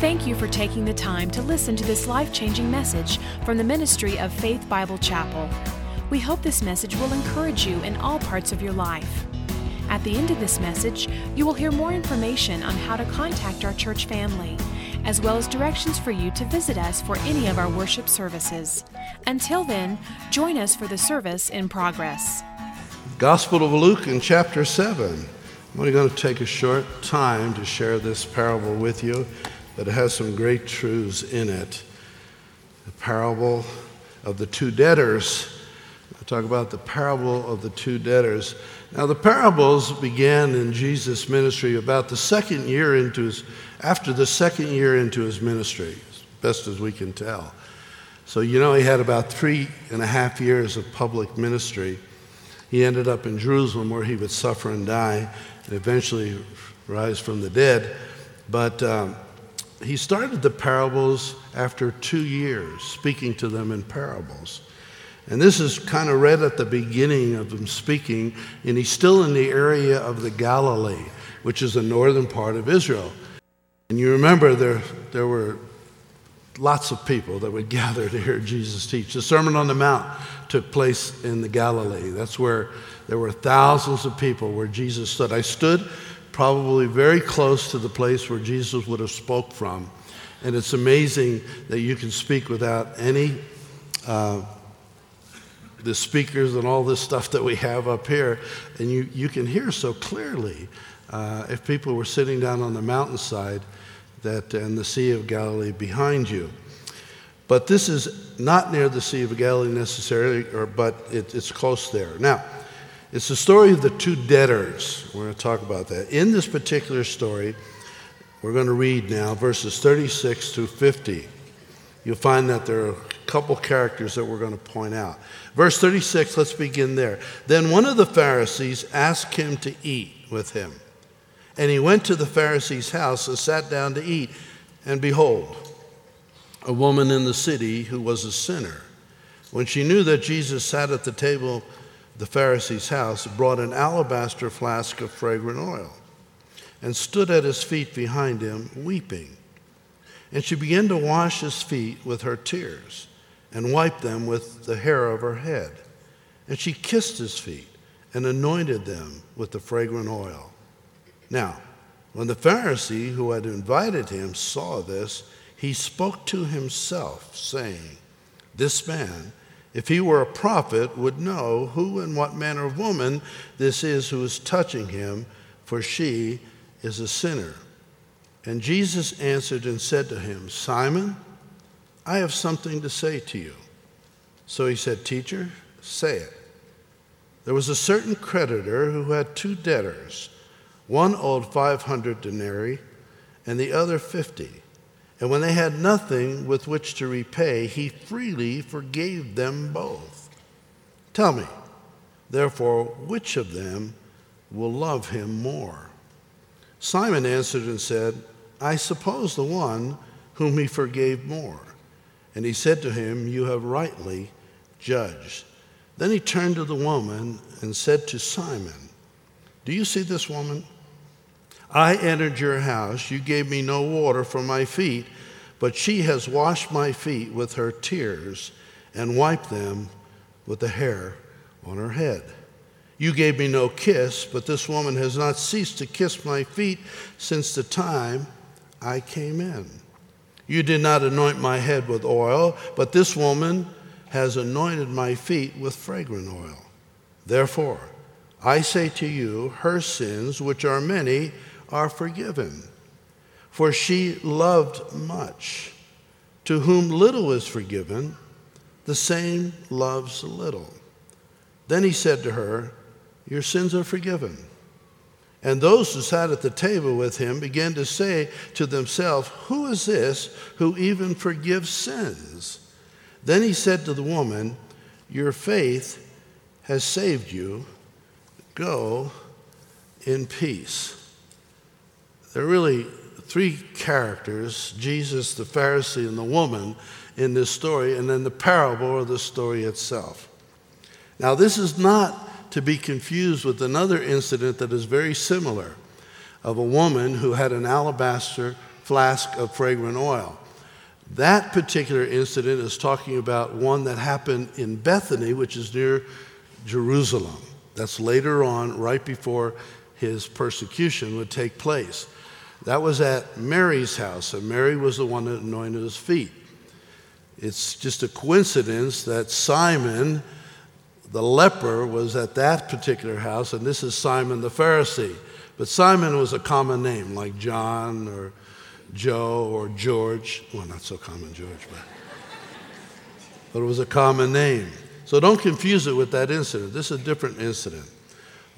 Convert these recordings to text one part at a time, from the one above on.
Thank you for taking the time to listen to this life changing message from the ministry of Faith Bible Chapel. We hope this message will encourage you in all parts of your life. At the end of this message, you will hear more information on how to contact our church family, as well as directions for you to visit us for any of our worship services. Until then, join us for the service in progress. Gospel of Luke in chapter 7. I'm only going to take a short time to share this parable with you, but it has some great truths in it. The parable of the two debtors. I talk about the parable of the two debtors. Now, the parables began in Jesus' ministry about the second year into his, after the second year into his ministry, best as we can tell. So, you know, he had about three and a half years of public ministry. He ended up in Jerusalem where he would suffer and die and eventually rise from the dead. But um, he started the parables after two years, speaking to them in parables. And this is kind of read at the beginning of him speaking, and he's still in the area of the Galilee, which is the northern part of Israel. And you remember there, there were lots of people that would gather to hear Jesus teach. The Sermon on the Mount took place in the Galilee. That's where there were thousands of people where Jesus stood. I stood probably very close to the place where Jesus would have spoke from. And it's amazing that you can speak without any uh, the speakers and all this stuff that we have up here, and you, you can hear so clearly. Uh, if people were sitting down on the mountainside that and the Sea of Galilee behind you. But this is not near the Sea of Galilee necessarily, or, but it, it's close there. Now, it's the story of the two debtors. We're going to talk about that. In this particular story, we're going to read now verses 36 through 50. You'll find that there are a couple characters that we're going to point out. Verse 36, let's begin there. Then one of the Pharisees asked him to eat with him. And he went to the Pharisee's house and sat down to eat. And behold, a woman in the city who was a sinner, when she knew that Jesus sat at the table the Pharisee's house, brought an alabaster flask of fragrant oil and stood at his feet behind him, weeping. And she began to wash his feet with her tears and wiped them with the hair of her head. And she kissed his feet and anointed them with the fragrant oil. Now, when the Pharisee who had invited him saw this, he spoke to himself, saying, This man, if he were a prophet, would know who and what manner of woman this is who is touching him, for she is a sinner. And Jesus answered and said to him, Simon, I have something to say to you. So he said, Teacher, say it. There was a certain creditor who had two debtors. One owed 500 denarii and the other 50. And when they had nothing with which to repay, he freely forgave them both. Tell me, therefore, which of them will love him more? Simon answered and said, I suppose the one whom he forgave more. And he said to him, You have rightly judged. Then he turned to the woman and said to Simon, Do you see this woman? I entered your house. You gave me no water for my feet, but she has washed my feet with her tears and wiped them with the hair on her head. You gave me no kiss, but this woman has not ceased to kiss my feet since the time I came in. You did not anoint my head with oil, but this woman has anointed my feet with fragrant oil. Therefore, I say to you, her sins, which are many, are forgiven. For she loved much. To whom little is forgiven, the same loves little. Then he said to her, Your sins are forgiven. And those who sat at the table with him began to say to themselves, Who is this who even forgives sins? Then he said to the woman, Your faith has saved you. Go in peace. There are really three characters Jesus, the Pharisee, and the woman in this story, and then the parable of the story itself. Now, this is not to be confused with another incident that is very similar of a woman who had an alabaster flask of fragrant oil. That particular incident is talking about one that happened in Bethany, which is near Jerusalem. That's later on, right before his persecution would take place. That was at Mary's house, and Mary was the one that anointed his feet. It's just a coincidence that Simon, the leper, was at that particular house, and this is Simon the Pharisee. But Simon was a common name, like John or Joe or George. Well, not so common, George, but, but it was a common name. So don't confuse it with that incident. This is a different incident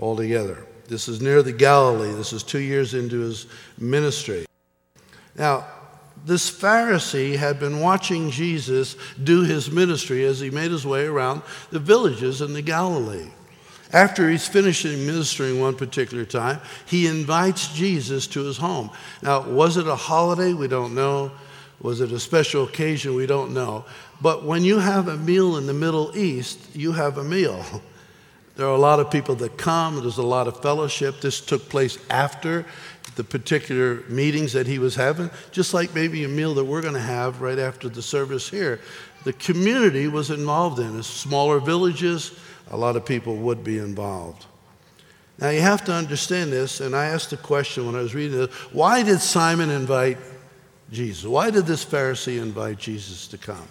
altogether. This is near the Galilee. This is two years into his ministry. Now, this Pharisee had been watching Jesus do his ministry as he made his way around the villages in the Galilee. After he's finished ministering one particular time, he invites Jesus to his home. Now, was it a holiday? We don't know. Was it a special occasion? We don't know. But when you have a meal in the Middle East, you have a meal. There are a lot of people that come, there's a lot of fellowship. This took place after the particular meetings that he was having, just like maybe a meal that we're going to have right after the service here. The community was involved in it. Smaller villages, a lot of people would be involved. Now you have to understand this, and I asked the question when I was reading this why did Simon invite Jesus? Why did this Pharisee invite Jesus to come?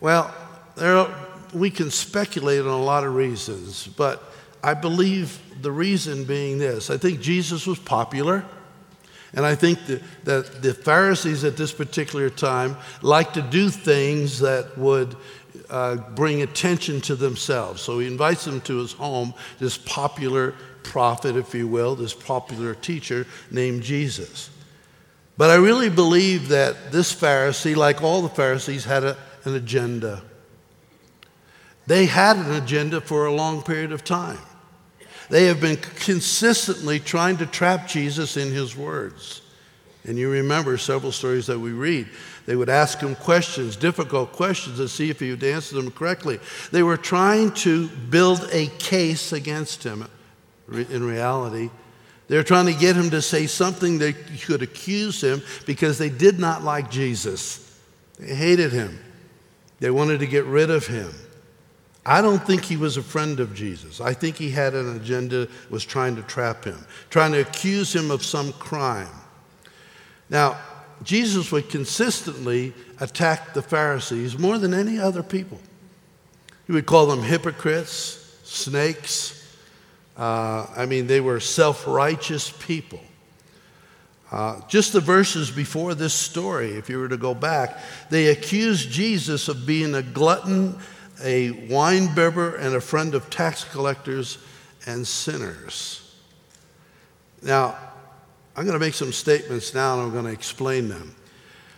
Well, there we can speculate on a lot of reasons, but I believe the reason being this I think Jesus was popular. And I think that, that the Pharisees at this particular time liked to do things that would uh, bring attention to themselves. So he invites them to his home, this popular prophet, if you will, this popular teacher named Jesus. But I really believe that this Pharisee, like all the Pharisees, had a, an agenda. They had an agenda for a long period of time. They have been consistently trying to trap Jesus in his words. And you remember several stories that we read. They would ask him questions, difficult questions, to see if he would answer them correctly. They were trying to build a case against him. In reality, they were trying to get him to say something that could accuse him because they did not like Jesus. They hated him. They wanted to get rid of him. I don't think he was a friend of Jesus. I think he had an agenda, was trying to trap him, trying to accuse him of some crime. Now, Jesus would consistently attack the Pharisees more than any other people. He would call them hypocrites, snakes. Uh, I mean, they were self righteous people. Uh, just the verses before this story, if you were to go back, they accused Jesus of being a glutton a wine bibber and a friend of tax collectors and sinners. Now, I'm going to make some statements now and I'm going to explain them.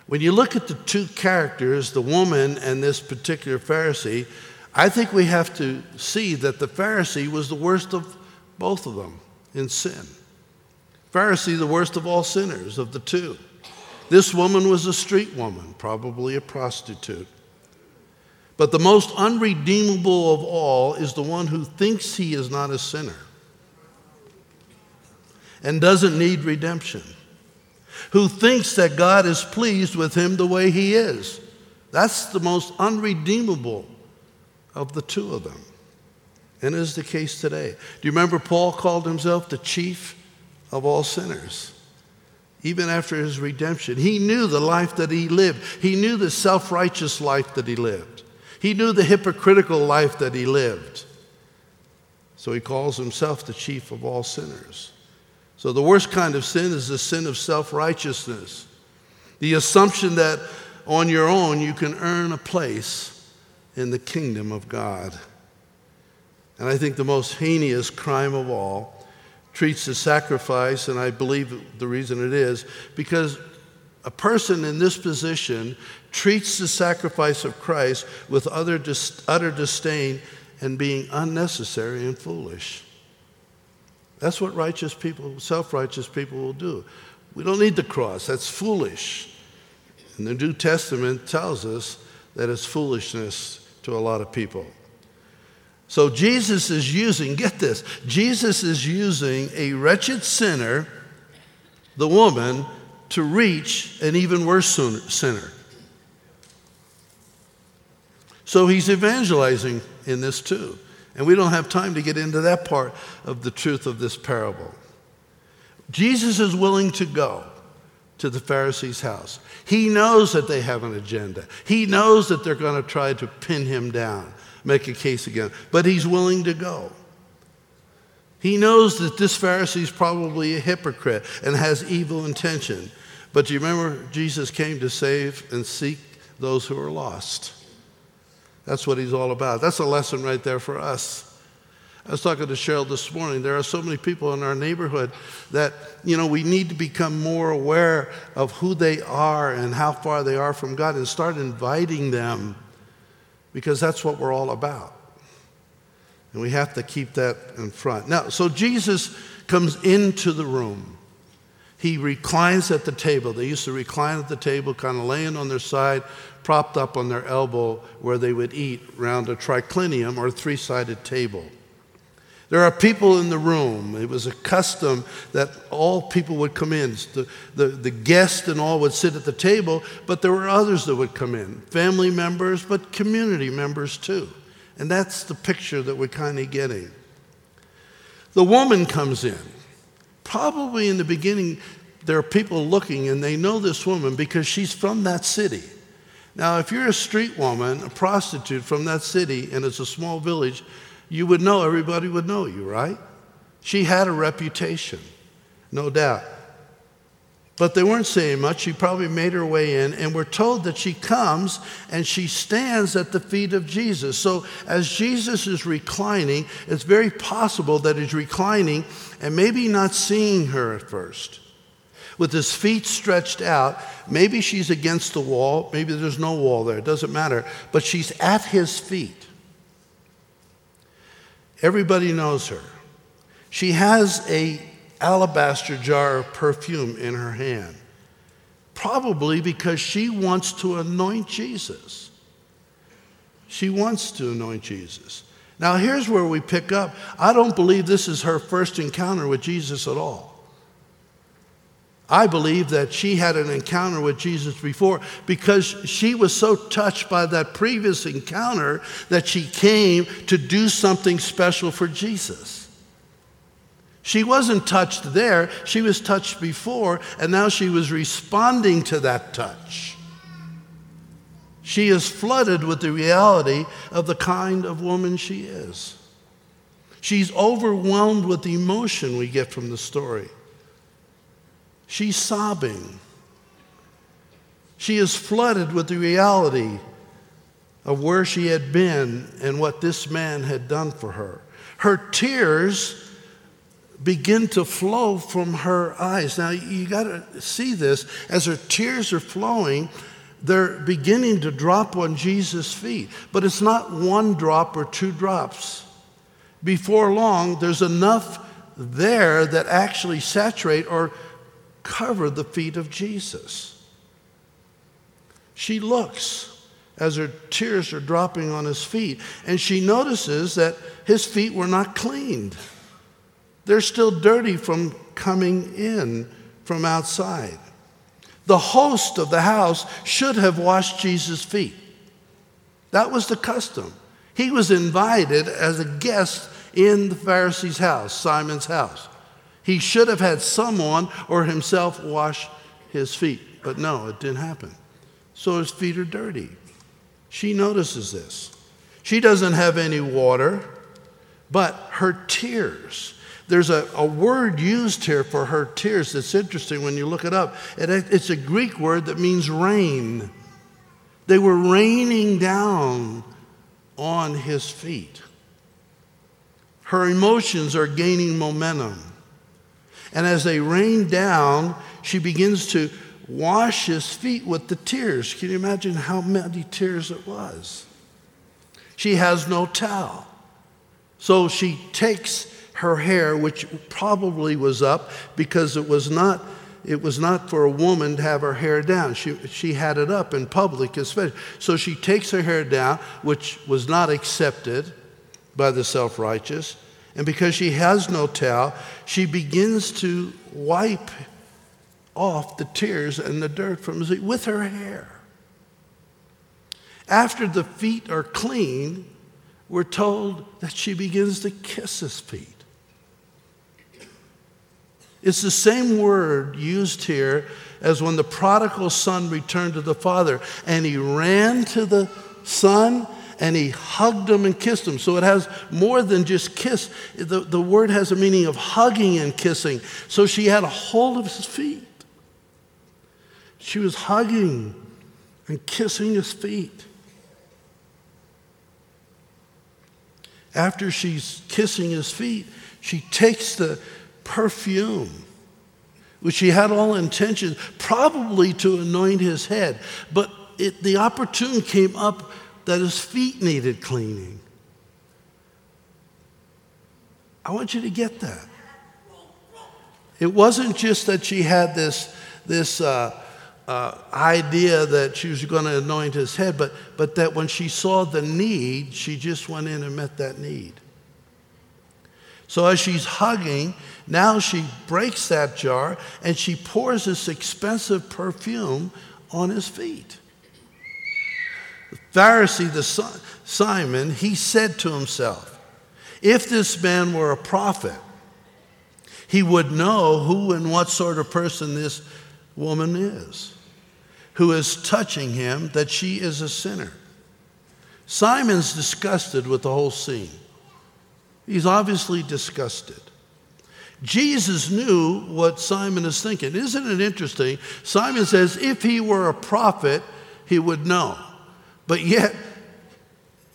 When you look at the two characters, the woman and this particular Pharisee, I think we have to see that the Pharisee was the worst of both of them in sin. Pharisee, the worst of all sinners of the two. This woman was a street woman, probably a prostitute. But the most unredeemable of all is the one who thinks he is not a sinner and doesn't need redemption, who thinks that God is pleased with him the way he is. That's the most unredeemable of the two of them. And is the case today. Do you remember Paul called himself the chief of all sinners? Even after his redemption, he knew the life that he lived, he knew the self righteous life that he lived. He knew the hypocritical life that he lived. So he calls himself the chief of all sinners. So the worst kind of sin is the sin of self righteousness, the assumption that on your own you can earn a place in the kingdom of God. And I think the most heinous crime of all treats the sacrifice, and I believe the reason it is, because a person in this position treats the sacrifice of Christ with utter, dis- utter disdain and being unnecessary and foolish. That's what righteous people, self righteous people will do. We don't need the cross, that's foolish. And the New Testament tells us that it's foolishness to a lot of people. So Jesus is using, get this, Jesus is using a wretched sinner, the woman, to reach an even worse sinner. So he's evangelizing in this too. And we don't have time to get into that part of the truth of this parable. Jesus is willing to go to the Pharisees' house. He knows that they have an agenda. He knows that they're going to try to pin him down, make a case again, but he's willing to go. He knows that this Pharisee is probably a hypocrite and has evil intention. But do you remember Jesus came to save and seek those who are lost? That's what he's all about. That's a lesson right there for us. I was talking to Cheryl this morning. There are so many people in our neighborhood that, you know, we need to become more aware of who they are and how far they are from God and start inviting them because that's what we're all about. And we have to keep that in front. Now, so Jesus comes into the room. He reclines at the table. They used to recline at the table, kind of laying on their side, propped up on their elbow, where they would eat round a triclinium or three sided table. There are people in the room. It was a custom that all people would come in. The, the, the and all would sit at the table, but there were others that would come in family members, but community members too. And that's the picture that we're kind of getting. The woman comes in. Probably in the beginning, there are people looking and they know this woman because she's from that city. Now, if you're a street woman, a prostitute from that city, and it's a small village, you would know, everybody would know you, right? She had a reputation, no doubt. But they weren't saying much. She probably made her way in, and we're told that she comes and she stands at the feet of Jesus. So, as Jesus is reclining, it's very possible that he's reclining and maybe not seeing her at first. With his feet stretched out, maybe she's against the wall, maybe there's no wall there, it doesn't matter, but she's at his feet. Everybody knows her. She has a alabaster jar of perfume in her hand, probably because she wants to anoint Jesus. She wants to anoint Jesus. Now, here's where we pick up. I don't believe this is her first encounter with Jesus at all. I believe that she had an encounter with Jesus before because she was so touched by that previous encounter that she came to do something special for Jesus. She wasn't touched there, she was touched before, and now she was responding to that touch. She is flooded with the reality of the kind of woman she is. She's overwhelmed with the emotion we get from the story. She's sobbing. She is flooded with the reality of where she had been and what this man had done for her. Her tears begin to flow from her eyes. Now, you got to see this. As her tears are flowing, they're beginning to drop on Jesus' feet. But it's not one drop or two drops. Before long, there's enough there that actually saturate or cover the feet of Jesus. She looks as her tears are dropping on his feet, and she notices that his feet were not cleaned. They're still dirty from coming in from outside. The host of the house should have washed Jesus' feet. That was the custom. He was invited as a guest in the Pharisee's house, Simon's house. He should have had someone or himself wash his feet. But no, it didn't happen. So his feet are dirty. She notices this. She doesn't have any water, but her tears. There's a, a word used here for her tears that's interesting when you look it up. It, it's a Greek word that means rain. They were raining down on his feet. Her emotions are gaining momentum. And as they rain down, she begins to wash his feet with the tears. Can you imagine how many tears it was? She has no towel. So she takes her hair, which probably was up because it was not, it was not for a woman to have her hair down. She, she had it up in public, especially. So she takes her hair down, which was not accepted by the self righteous. And because she has no towel, she begins to wipe off the tears and the dirt from his feet with her hair. After the feet are clean, we're told that she begins to kiss his feet. It's the same word used here as when the prodigal son returned to the father and he ran to the son and he hugged him and kissed him. So it has more than just kiss. The, the word has a meaning of hugging and kissing. So she had a hold of his feet. She was hugging and kissing his feet. After she's kissing his feet, she takes the perfume, which she had all intentions, probably to anoint his head. But it, the opportune came up that his feet needed cleaning. I want you to get that. It wasn't just that she had this, this uh, uh, idea that she was going to anoint his head, but, but that when she saw the need, she just went in and met that need. So as she's hugging, now she breaks that jar and she pours this expensive perfume on his feet. The Pharisee, the Simon, he said to himself, if this man were a prophet, he would know who and what sort of person this woman is who is touching him that she is a sinner. Simon's disgusted with the whole scene. He's obviously disgusted. Jesus knew what Simon is thinking. Isn't it interesting? Simon says, if he were a prophet, he would know. But yet,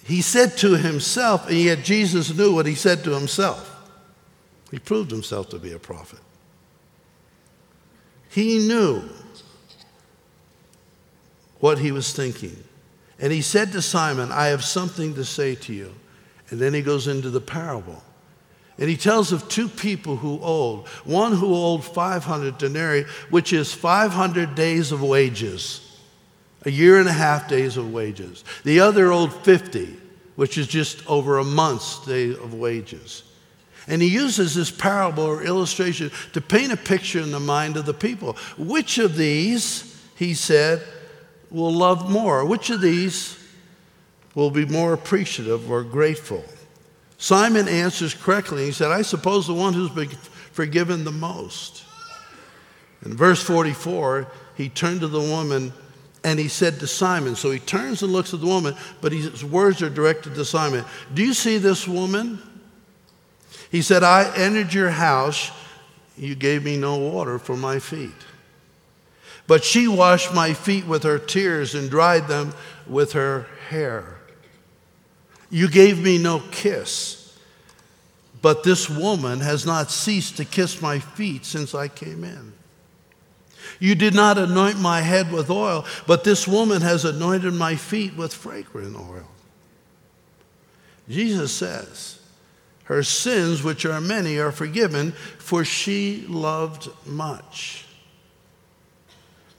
he said to himself, and yet Jesus knew what he said to himself. He proved himself to be a prophet. He knew what he was thinking. And he said to Simon, I have something to say to you. And then he goes into the parable. And he tells of two people who owed. One who owed 500 denarii, which is 500 days of wages, a year and a half days of wages. The other owed 50, which is just over a month's day of wages. And he uses this parable or illustration to paint a picture in the mind of the people. Which of these, he said, will love more? Which of these will be more appreciative or grateful? Simon answers correctly. He said, I suppose the one who's been forgiven the most. In verse 44, he turned to the woman and he said to Simon, so he turns and looks at the woman, but his words are directed to Simon. Do you see this woman? He said, I entered your house. You gave me no water for my feet. But she washed my feet with her tears and dried them with her hair. You gave me no kiss, but this woman has not ceased to kiss my feet since I came in. You did not anoint my head with oil, but this woman has anointed my feet with fragrant oil. Jesus says, Her sins, which are many, are forgiven, for she loved much.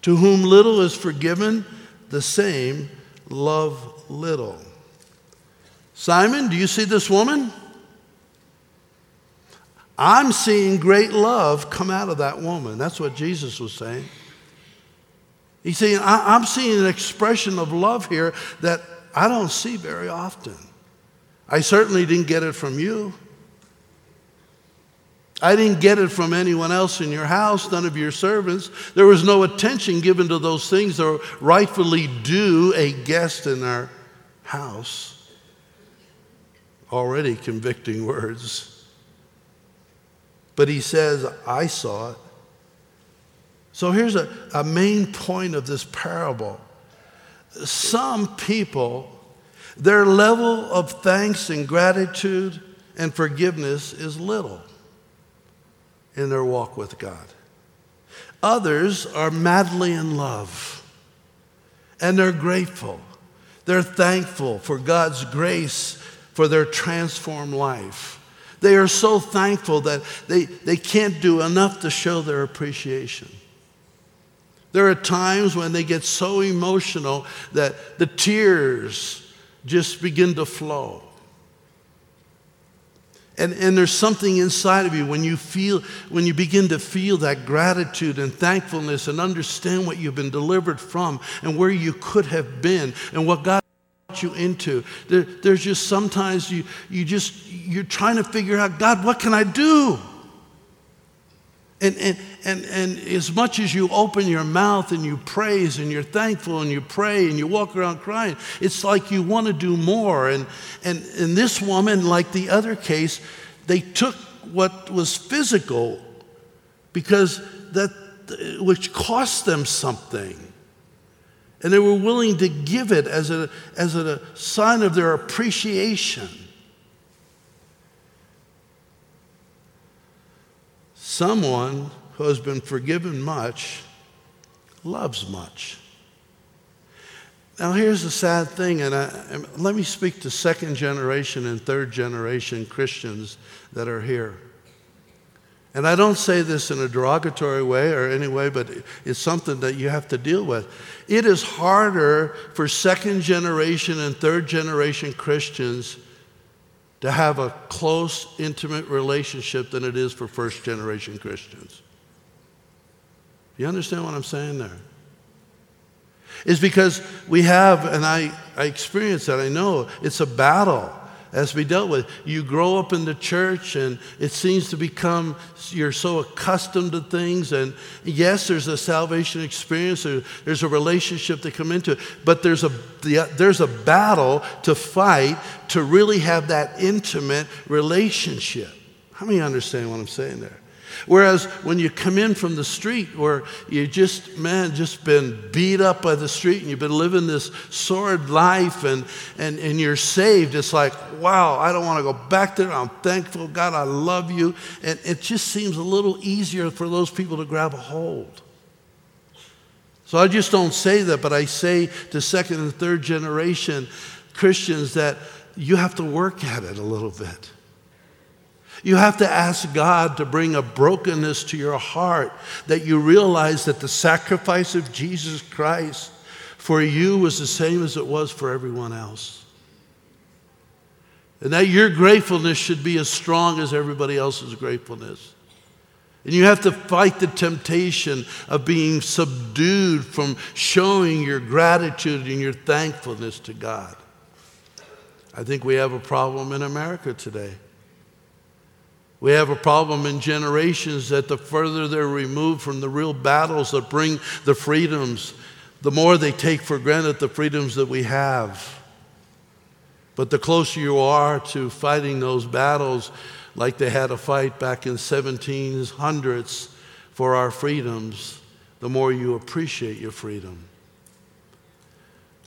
To whom little is forgiven, the same love little. Simon, do you see this woman? I'm seeing great love come out of that woman. That's what Jesus was saying. He's saying, I'm seeing an expression of love here that I don't see very often. I certainly didn't get it from you. I didn't get it from anyone else in your house, none of your servants. There was no attention given to those things that rightfully due a guest in our house. Already convicting words. But he says, I saw it. So here's a, a main point of this parable. Some people, their level of thanks and gratitude and forgiveness is little in their walk with God. Others are madly in love and they're grateful. They're thankful for God's grace for their transformed life. They are so thankful that they, they can't do enough to show their appreciation. There are times when they get so emotional that the tears just begin to flow. And, and there's something inside of you when you feel, when you begin to feel that gratitude and thankfulness and understand what you've been delivered from and where you could have been and what God you into. There, there's just sometimes you, you just, you're trying to figure out, God, what can I do? And, and, and, and as much as you open your mouth and you praise and you're thankful and you pray and you walk around crying, it's like you want to do more. And, and, and this woman, like the other case, they took what was physical because that, which cost them something. And they were willing to give it as a, as a sign of their appreciation. Someone who has been forgiven much loves much. Now, here's the sad thing, and I, let me speak to second generation and third generation Christians that are here. And I don't say this in a derogatory way or any way, but it's something that you have to deal with. It is harder for second generation and third generation Christians to have a close, intimate relationship than it is for first generation Christians. You understand what I'm saying there? Is because we have, and I, I experience that, I know it's a battle to be dealt with. You grow up in the church and it seems to become, you're so accustomed to things. And yes, there's a salvation experience, there's a relationship to come into, but there's a, there's a battle to fight to really have that intimate relationship. How many understand what I'm saying there? Whereas when you come in from the street where you just, man, just been beat up by the street and you've been living this sordid life and, and, and you're saved, it's like, wow, I don't want to go back there. I'm thankful. God, I love you. And it just seems a little easier for those people to grab a hold. So I just don't say that, but I say to second and third generation Christians that you have to work at it a little bit. You have to ask God to bring a brokenness to your heart that you realize that the sacrifice of Jesus Christ for you was the same as it was for everyone else. And that your gratefulness should be as strong as everybody else's gratefulness. And you have to fight the temptation of being subdued from showing your gratitude and your thankfulness to God. I think we have a problem in America today. We have a problem in generations that the further they're removed from the real battles that bring the freedoms, the more they take for granted the freedoms that we have. But the closer you are to fighting those battles, like they had a fight back in 1700s for our freedoms, the more you appreciate your freedom.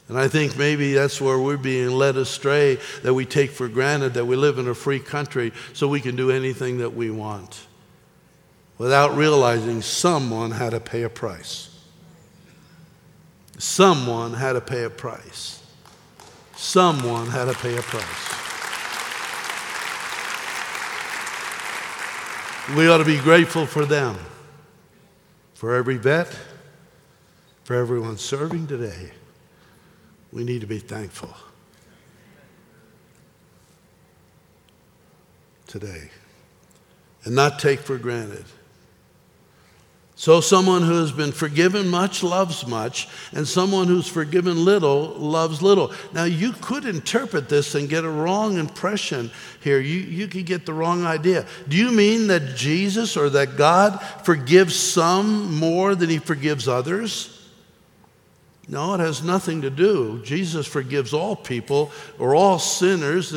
And I think maybe that's where we're being led astray, that we take for granted that we live in a free country so we can do anything that we want without realizing someone had to pay a price. Someone had to pay a price. Someone had to pay a price. We ought to be grateful for them, for every vet, for everyone serving today we need to be thankful today and not take for granted. So, someone who has been forgiven much loves much, and someone who's forgiven little loves little. Now, you could interpret this and get a wrong impression here. You, you could get the wrong idea. Do you mean that Jesus or that God forgives some more than he forgives others? No, it has nothing to do. Jesus forgives all people or all sinners.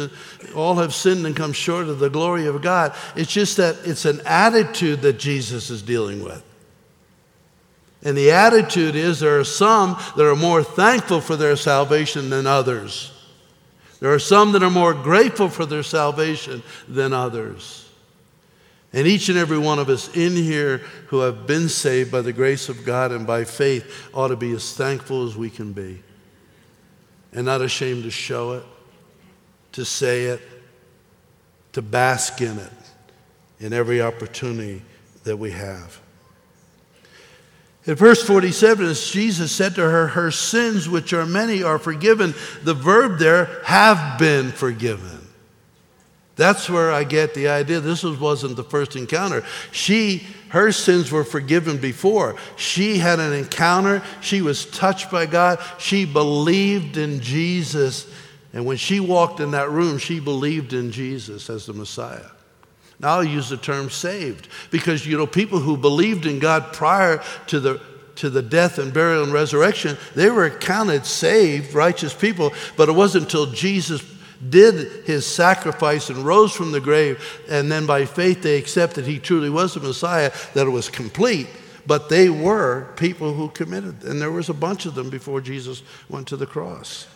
All have sinned and come short of the glory of God. It's just that it's an attitude that Jesus is dealing with. And the attitude is there are some that are more thankful for their salvation than others. There are some that are more grateful for their salvation than others. And each and every one of us in here who have been saved by the grace of God and by faith ought to be as thankful as we can be and not ashamed to show it, to say it, to bask in it in every opportunity that we have. In verse 47, as Jesus said to her, Her sins, which are many, are forgiven. The verb there, have been forgiven. That's where I get the idea. This wasn't the first encounter. She, her sins were forgiven before. She had an encounter. She was touched by God. She believed in Jesus. And when she walked in that room, she believed in Jesus as the Messiah. Now I'll use the term saved because, you know, people who believed in God prior to the to the death and burial and resurrection, they were counted saved, righteous people, but it wasn't until Jesus did his sacrifice and rose from the grave, and then by faith they accepted he truly was the Messiah, that it was complete. But they were people who committed, and there was a bunch of them before Jesus went to the cross.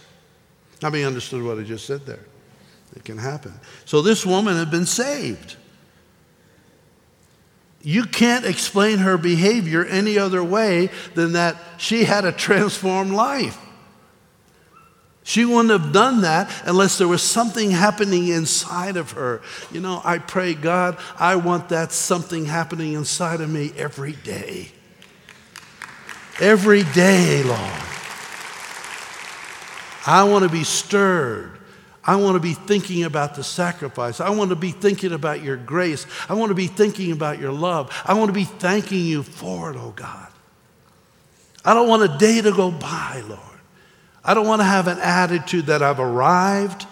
How many understood what I just said there? It can happen. So this woman had been saved. You can't explain her behavior any other way than that she had a transformed life. She wouldn't have done that unless there was something happening inside of her. You know, I pray, God, I want that something happening inside of me every day. Every day, Lord. I want to be stirred. I want to be thinking about the sacrifice. I want to be thinking about your grace. I want to be thinking about your love. I want to be thanking you for it, oh God. I don't want a day to go by, Lord. I don't want to have an attitude that I've arrived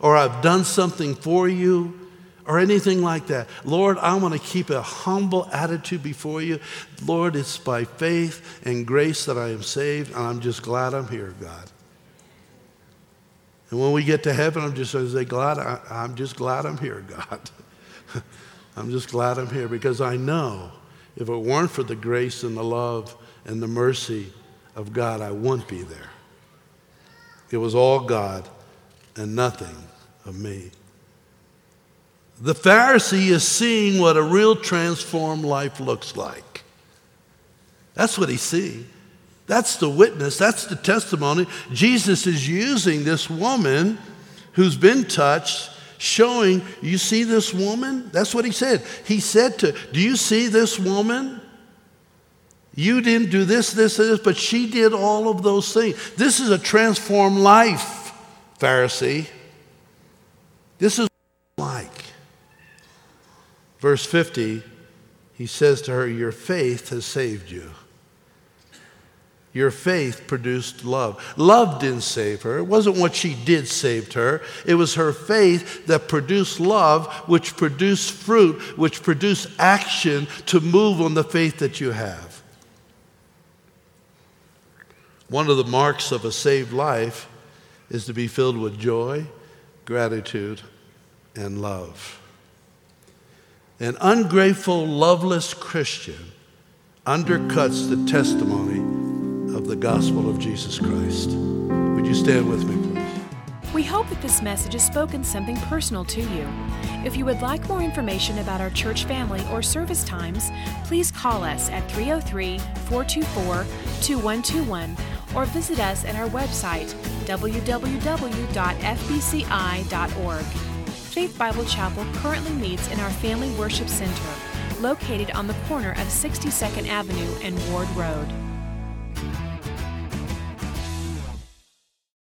or I've done something for you or anything like that. Lord, I want to keep a humble attitude before you. Lord, it's by faith and grace that I am saved, and I'm just glad I'm here, God. And when we get to heaven, I'm just going to say, glad, I, I'm just glad I'm here, God. I'm just glad I'm here because I know if it weren't for the grace and the love and the mercy of God, I wouldn't be there. It was all God and nothing of me. The Pharisee is seeing what a real transformed life looks like. That's what he's seeing. That's the witness, that's the testimony. Jesus is using this woman who's been touched, showing, you see this woman? That's what he said. He said to, Do you see this woman? You didn't do this, this, this, but she did all of those things. This is a transformed life, Pharisee. This is like. Verse 50, he says to her, Your faith has saved you. Your faith produced love. Love didn't save her. It wasn't what she did saved her. It was her faith that produced love, which produced fruit, which produced action to move on the faith that you have. One of the marks of a saved life is to be filled with joy, gratitude, and love. An ungrateful, loveless Christian undercuts the testimony of the gospel of Jesus Christ. Would you stand with me, please? We hope that this message has spoken something personal to you. If you would like more information about our church family or service times, please call us at 303 424 2121 or visit us at our website, www.fbci.org. Faith Bible Chapel currently meets in our Family Worship Center, located on the corner of 62nd Avenue and Ward Road.